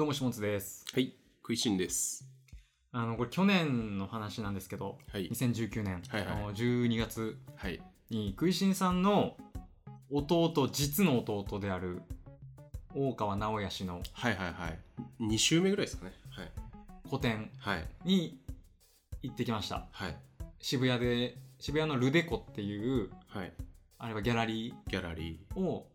どうもしもつです。はい、食いしんです。あの、これ去年の話なんですけど、はい。2019年、はいはいあの12月はい。に食いしんさんの弟、実の弟である大川直哉氏のはいはいはい。2週目ぐらいですかね。はい。個展はい。に行ってきました。はい。渋谷で、渋谷のルデコっていう、はい。あれはギャラリギャラリーを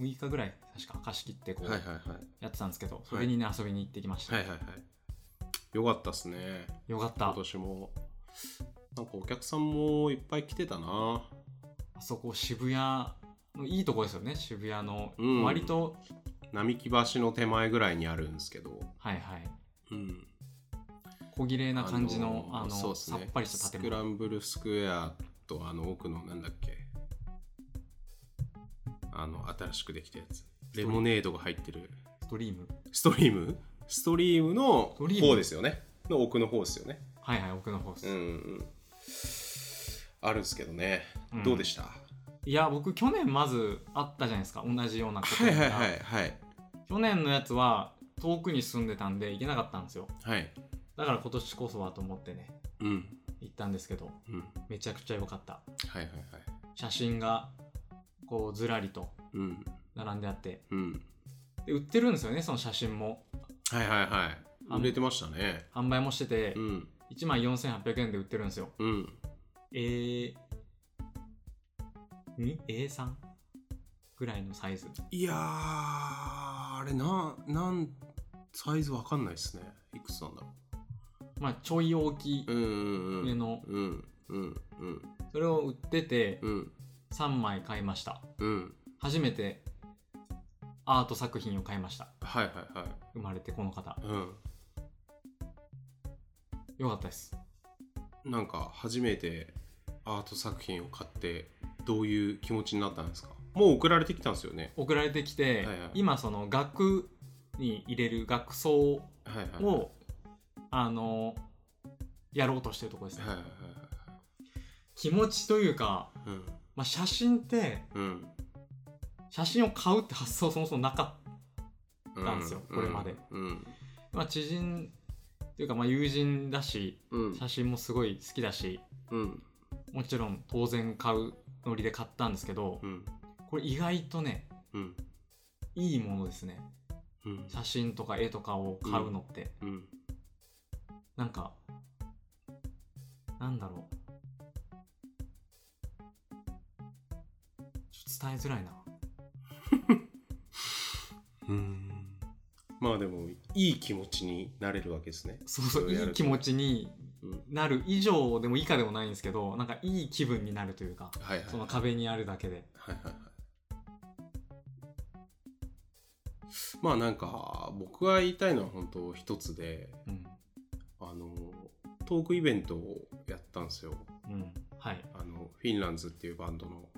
6日ぐらい確か貸し切ってこー。うはいはいはい。やってたんですけど、それにね、遊びに行ってきました。はいはいはい。よかったっすね。よかった今。年も。なんかお客さんもいっぱい来てたな。あそこ渋谷のいいとこですよね、渋谷の。うん割と、並木橋の手前ぐらいにあるんですけど。はいはい。うん。小綺麗な感じの、あのそうっすねさっぱりした建スクラ物。ンブルスクエアとあの奥のなんだっけあの新しくできたやつレモネードが入ってる。ストリーム。ストリーム？ストリームの方ですよね。の奥の方ですよね。はいはい、奥の方です。うんうんあるんですけどね、うん。どうでした？いや、僕、去年まずあったじゃないですか、同じようなことが。はいはいはいはい。去年のやつは遠くに住んでたんで行けなかったんですよ。はい。だから今年こそはと思ってね、うん。行ったんですけど、うん。はいめちゃくちゃ良かった。はいはい。写真が、こう、ずらりと。うん並んであって。うんで、売ってるんですよね、その写真も。はいはいはいあ売れてましたね販売もしててう、ん1万4800円で売ってるんですよ。うん A、2? A3? ぐらいのサイズ。いやーあれななんサイズわかんないですねいくつなんだろまあ、ちょい大きいの、うんうんうんそれを売ってて、うん3枚買いました。うん初めてアート作品を買いました。はいはいはい。生まれてこの方。うん。よかったです。なんか初めてアート作品を買ってどういう気持ちになったんですか？もう送られてきたんですよね。送られてきて、はいはい。今その額に入れる額装はいはいを、あの、やろうとしてるところですね。はいはい気持ちというか、はいはいまあ、写真って、うん写真を買うって発想そもそもなかった。うんですよこれまでうんまあ、知人っていうか、まあ、友人だし、うん写真もすごい好きだし、うんもちろん当然買うノリで買ったんですけど、うんこれ意外とね、うんいいものですね。うん写真とか絵とかを買うのって。うんなんか、なんだろう。ちょっと伝えづらいな。うんまあでもいい気持ちになれるわけですねそうそう、いい気持ちにうんなる以上でも以下でもないんですけど、なんかいい気分になるというか、はいはいその壁にあるだけで。はいはいはいまあなんか僕が言いたいのは本当一つでうん。あのトークイベントをやったんですようん。はい。あのフィンランズっていうバンドの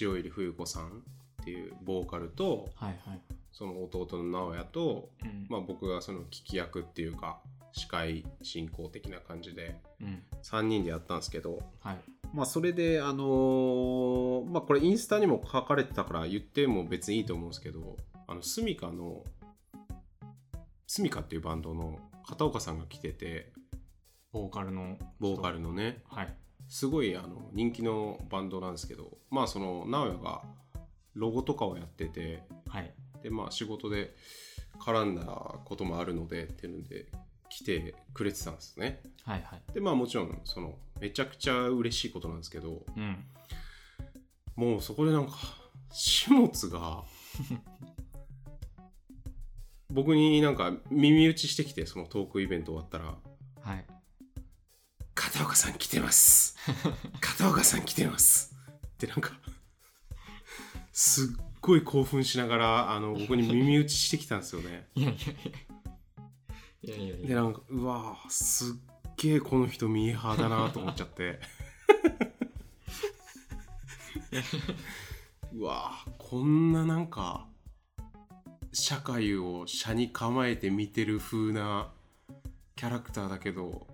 塩入冬子さんっていうボーカルとはいはい。その弟の直哉と、うん。まあ、僕がその聞き役っていうか司会進行的な感じでうん。3人でやったんですけどはい。まあそれであのーまあこれインスタにも書かれてたから言っても別にいいと思うんですけどあのスミカのスミカっていうバンドの片岡さんが来ててボーカルの。ボーカル。のねはい。すごいあの人気のバンドなんですけどまあその直哉がロゴとかをやっててはい。でまあ仕事で絡んだこともあるのでっていうので来てくれてたんですねはいはい。でまあもちろんそのめちゃくちゃ嬉しいことなんですけどうん。もうそこでなんか始末が 僕になんか耳打ちしてきてそのトークイベント終わったらはい。「片岡さん来てます 片岡さん来てます」ってなんかすっごい興奮しながらあの 僕に耳打ちしてきたんですよねいやいやいや。いやいやいや。でなんかうわーすっげえこの人ミーハーだなと思っちゃって うわーこんななんか社会を車に構えて見てる風なキャラクターだけど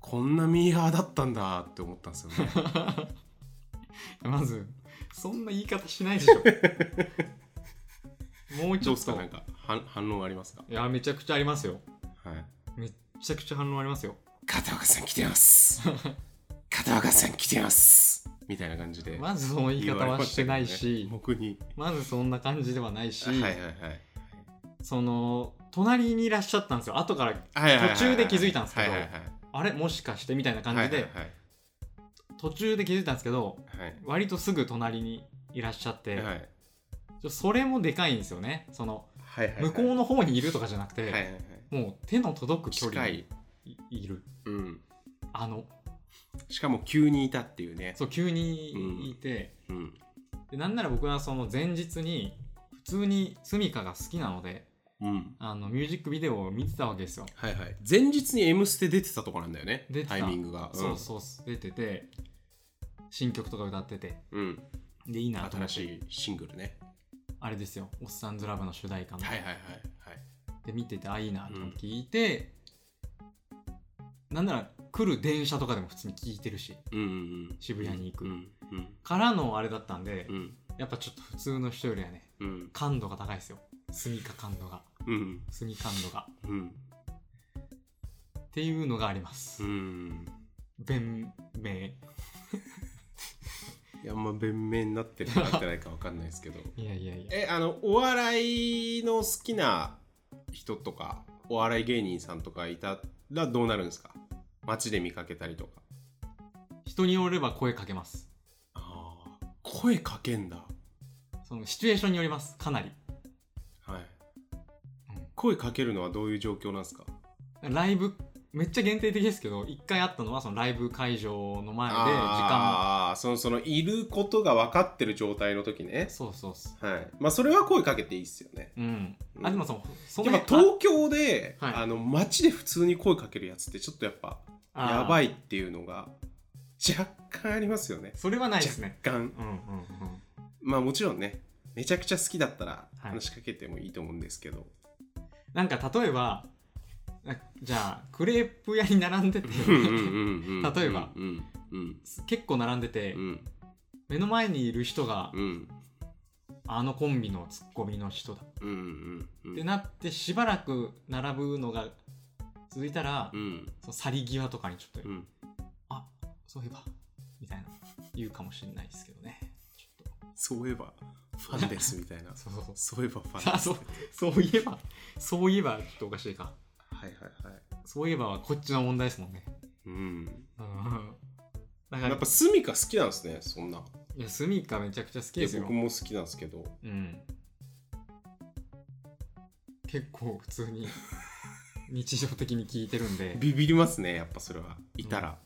こんなミーハーだったんだって思ったんですよね まず、そんな言い方しないでしょ。もうちょっと。どうですか？なんか反反論ありますか？いやめちゃくちゃありますよ。はい。めっちゃくちゃ反応ありますよ。片岡さん来てます。片岡さん来てます。みたいな感じでまずその言い方はしてないし、僕に。まずそんな感じではないし、はいはいはい。その隣にいらっしゃったんですよ。後からはいはいはいはい途中で気づいたんですけどはいはいはいあれ？もしかして？みたいな感じで、はいはい途中で気づいたんですけどはい。割とすぐ隣にいらっしゃって、はい。それもでかいんですよね。そのはいはいはい。向こうの方にいるとかじゃなくて、はいはいはい。もう手の届く距離に近いる。うん。あのしかも急にいたっていうね。そう急にいて、うん。でなんなら僕はその前日に普通にスミカが好きなのでうん。あのミュージックビデオを見てたわけですよ、はいはい。前日に「M ステ」出てたとこなんだよね。タイミングが。そうそう出てて新曲とか歌ってて。うん、でいいなと思って。新しいシングルね。あれですよ「おっさんずラブ」の主題歌の、はいはいはいで見ててあいいなと思って聞いて、なんなら来る電車とかでも普通に聞いてるし。うんうんうん。渋谷に行く、うんうんからのあれだったんで、うん。やっぱちょっと普通の人よりはねうん。感度が高いですよ。スミカ感度が。うんスミ感度が。うん。っていうのがあります、うん。弁明いやま弁明になってるかなってないかわかんないですけど。いやいやいや。えあのお笑いの好きな人とかお笑い芸人さんとかいたらどうなるんですか？街で見かけたりとか。人によれば声かけます。ああ声かけんだ。そのシチュエーションによります。かなり、はい。うん。声かけるのはどういう状況なんですか？ライブめっちゃ限定的ですけど一回あったのはそのライブ会場の前で時間ああそのそのいることが分かってる状態の時ね。そうそうそはい。まあそれは声かけていいっすよね。ううん、うん。あでもそのそやっぱ東京で、はい。あの街で普通に声かけるやつってちょっとやっぱやばいいっていうのが若干ありますよね。それはないですね。若干。うんうんうんまあもちろんねめちゃくちゃ好きだったらはい。話しかけてもいいと思うんですけど、なんか例えばな じゃあクレープ屋に並んでて例えばうんうん。結構並んでて、うん。目の前にいる人が、うん。あのコンビのツッコミの人だ、ってなってしばらく並ぶのが続いたら、うん。その去り際とかにちょっと、うん。あそういえばみたいな言うかもしれないですけどね。ちょっそういえばファンですみたいな。とそうそう。そういえばファンですあそうそういえばそういえばちょっとおかしいかはいはいはい。そういえばはこっちの問題ですもんね。うん。うん。だからやっぱスミカ好きなんですねそんな。いやスミカめちゃくちゃ好きですよ。僕も好きなんですけど。うん。結構普通に 日常的に聞いてるんで。ビビりますねやっぱそれは。いたら、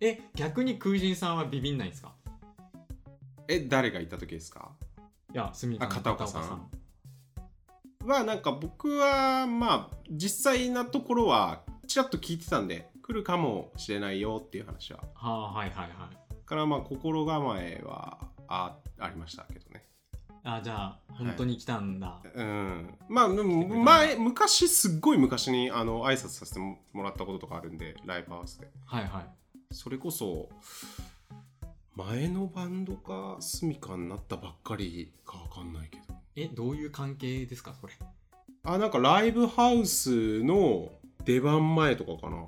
え逆に空人さんはビビんないんですか？え誰がいた時ですか？いやスミカのあ片岡さんはなんか僕はまあ実際なところはちらっと聞いてたんで来るかもしれないよっていう話は。はあはいはいはい。からまあ心構えはあありましたけどね。あじゃあ本当に来たんだ、うん。まあ前昔すっごい昔にあの挨拶させてもらったこととかあるんでライブハウスで。はいはい。それこそ前のバンドかスミカになったばっかりかわかんないけどえどういう関係ですかそれ？あなんかライブハウスの出番前とかかな。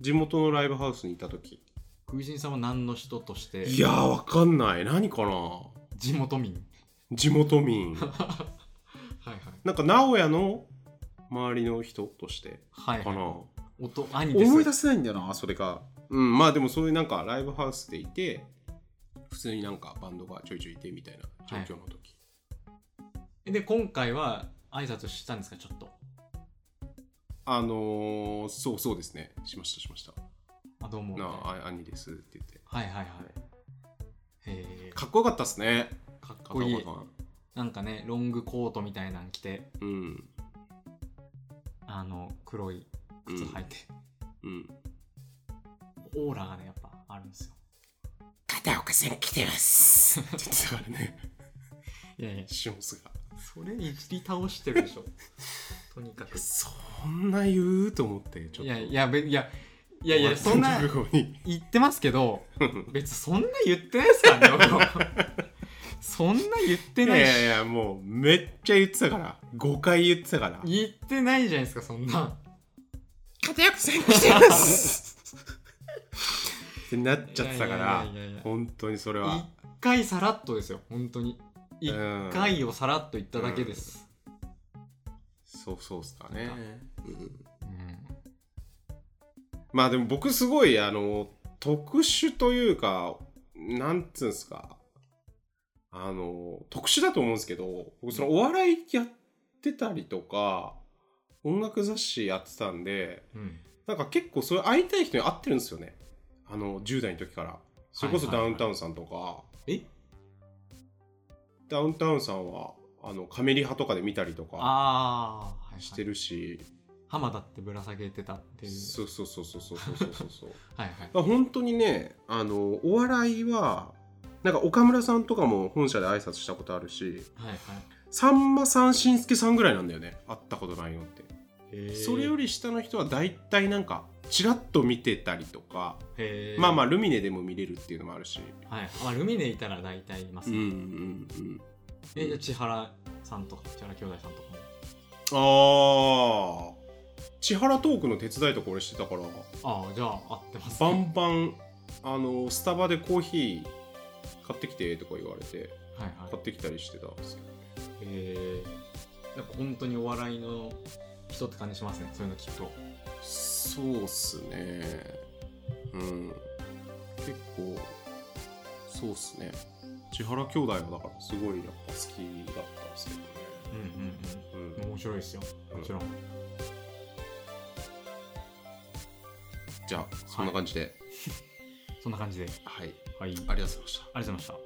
地元のライブハウスにいた時。空人さんは何の人として？いやーわかんない。何かな？地元民。地元民。はいはい。なんか名古屋の周りの人としてはい、かな、はい、音兄です。思い出せないんだよなそれが。うんまあでもそういうなんかライブハウスでいて普通になんかバンドがちょいちょいいてみたいな状況の時、で今回は挨拶したんですか？ちょっと。あのー、そうそうですね。しましたしました。あどうも。なはいあ兄ですって言って。はいはいへえ。かっこよかったっすね。かっこいい。なんかねロングコートみたいなん着て。うん。あの黒い靴履いて、うん。オーラがねやっぱあるんですよ。片岡さん来てます。って言ってたからね。いやいや。シモスがそれいじり倒してるでしょ。とにかく。そんな言うと思ってちょっと。いやいやべいやいやいやそんな言ってますけど 別にそんな言ってないですからね僕。そんな言っていないし。やいやいやもうめっちゃ言ってたから。5回言ってたから。言ってないじゃないですかそんな。片役戦来てます。ってなっちゃってたから本当にそれ一は回さらっとですよ本当に一うん回をさらっと言っただけです、そうそうっすかね、うんうん。まあでも僕すごいあの特殊というかなんつうんすか。あの特殊だと思うんですけど僕そのお笑いやってたりとか音楽雑誌やってたんでうん。なんか結構そういう会いたい人に会ってるんですよね。あの10代の時から。それこそはいはいはい。ダウンタウンさんとか、え？ダウンタウンさんはあのカメリ派とかで見たりとかああ、はいはい。してるし、浜田ってぶら下げてたっていう。そうそうそうそうそうそうそうそう。はいはい。まあ本当にねあのお笑いはなんか岡村さんとかも本社で挨拶したことあるしはいはい。さんまさんしんすけさんぐらいなんだよね。会ったことないのって、それより下の人は大体なんかちらっと見てたりとか、まあまあルミネでも見れるっていうのもあるし、はい。まあルミネいたら大体いますね、うんうんうんえじゃあ千原さんとか千原兄弟さんとかも。ああ千原トークの手伝いとか俺してたから。ああじゃあ合ってますバねンバンあのスタバでコーヒー買ってきてとか言われてはいはい。買ってきたりしてたんですけどねへえ本当にお笑いの人って感じしますね。そういうの聞くと。そうっすね。うん。結構そうっすね。千原兄弟はだからすごいやっぱ好きだったんですけどね。うんうんうん。うん。面白いですよ。もちろん、じゃあそんな感じで、そんな感じで。はい。はい。ありがとうありがとうございました。ございました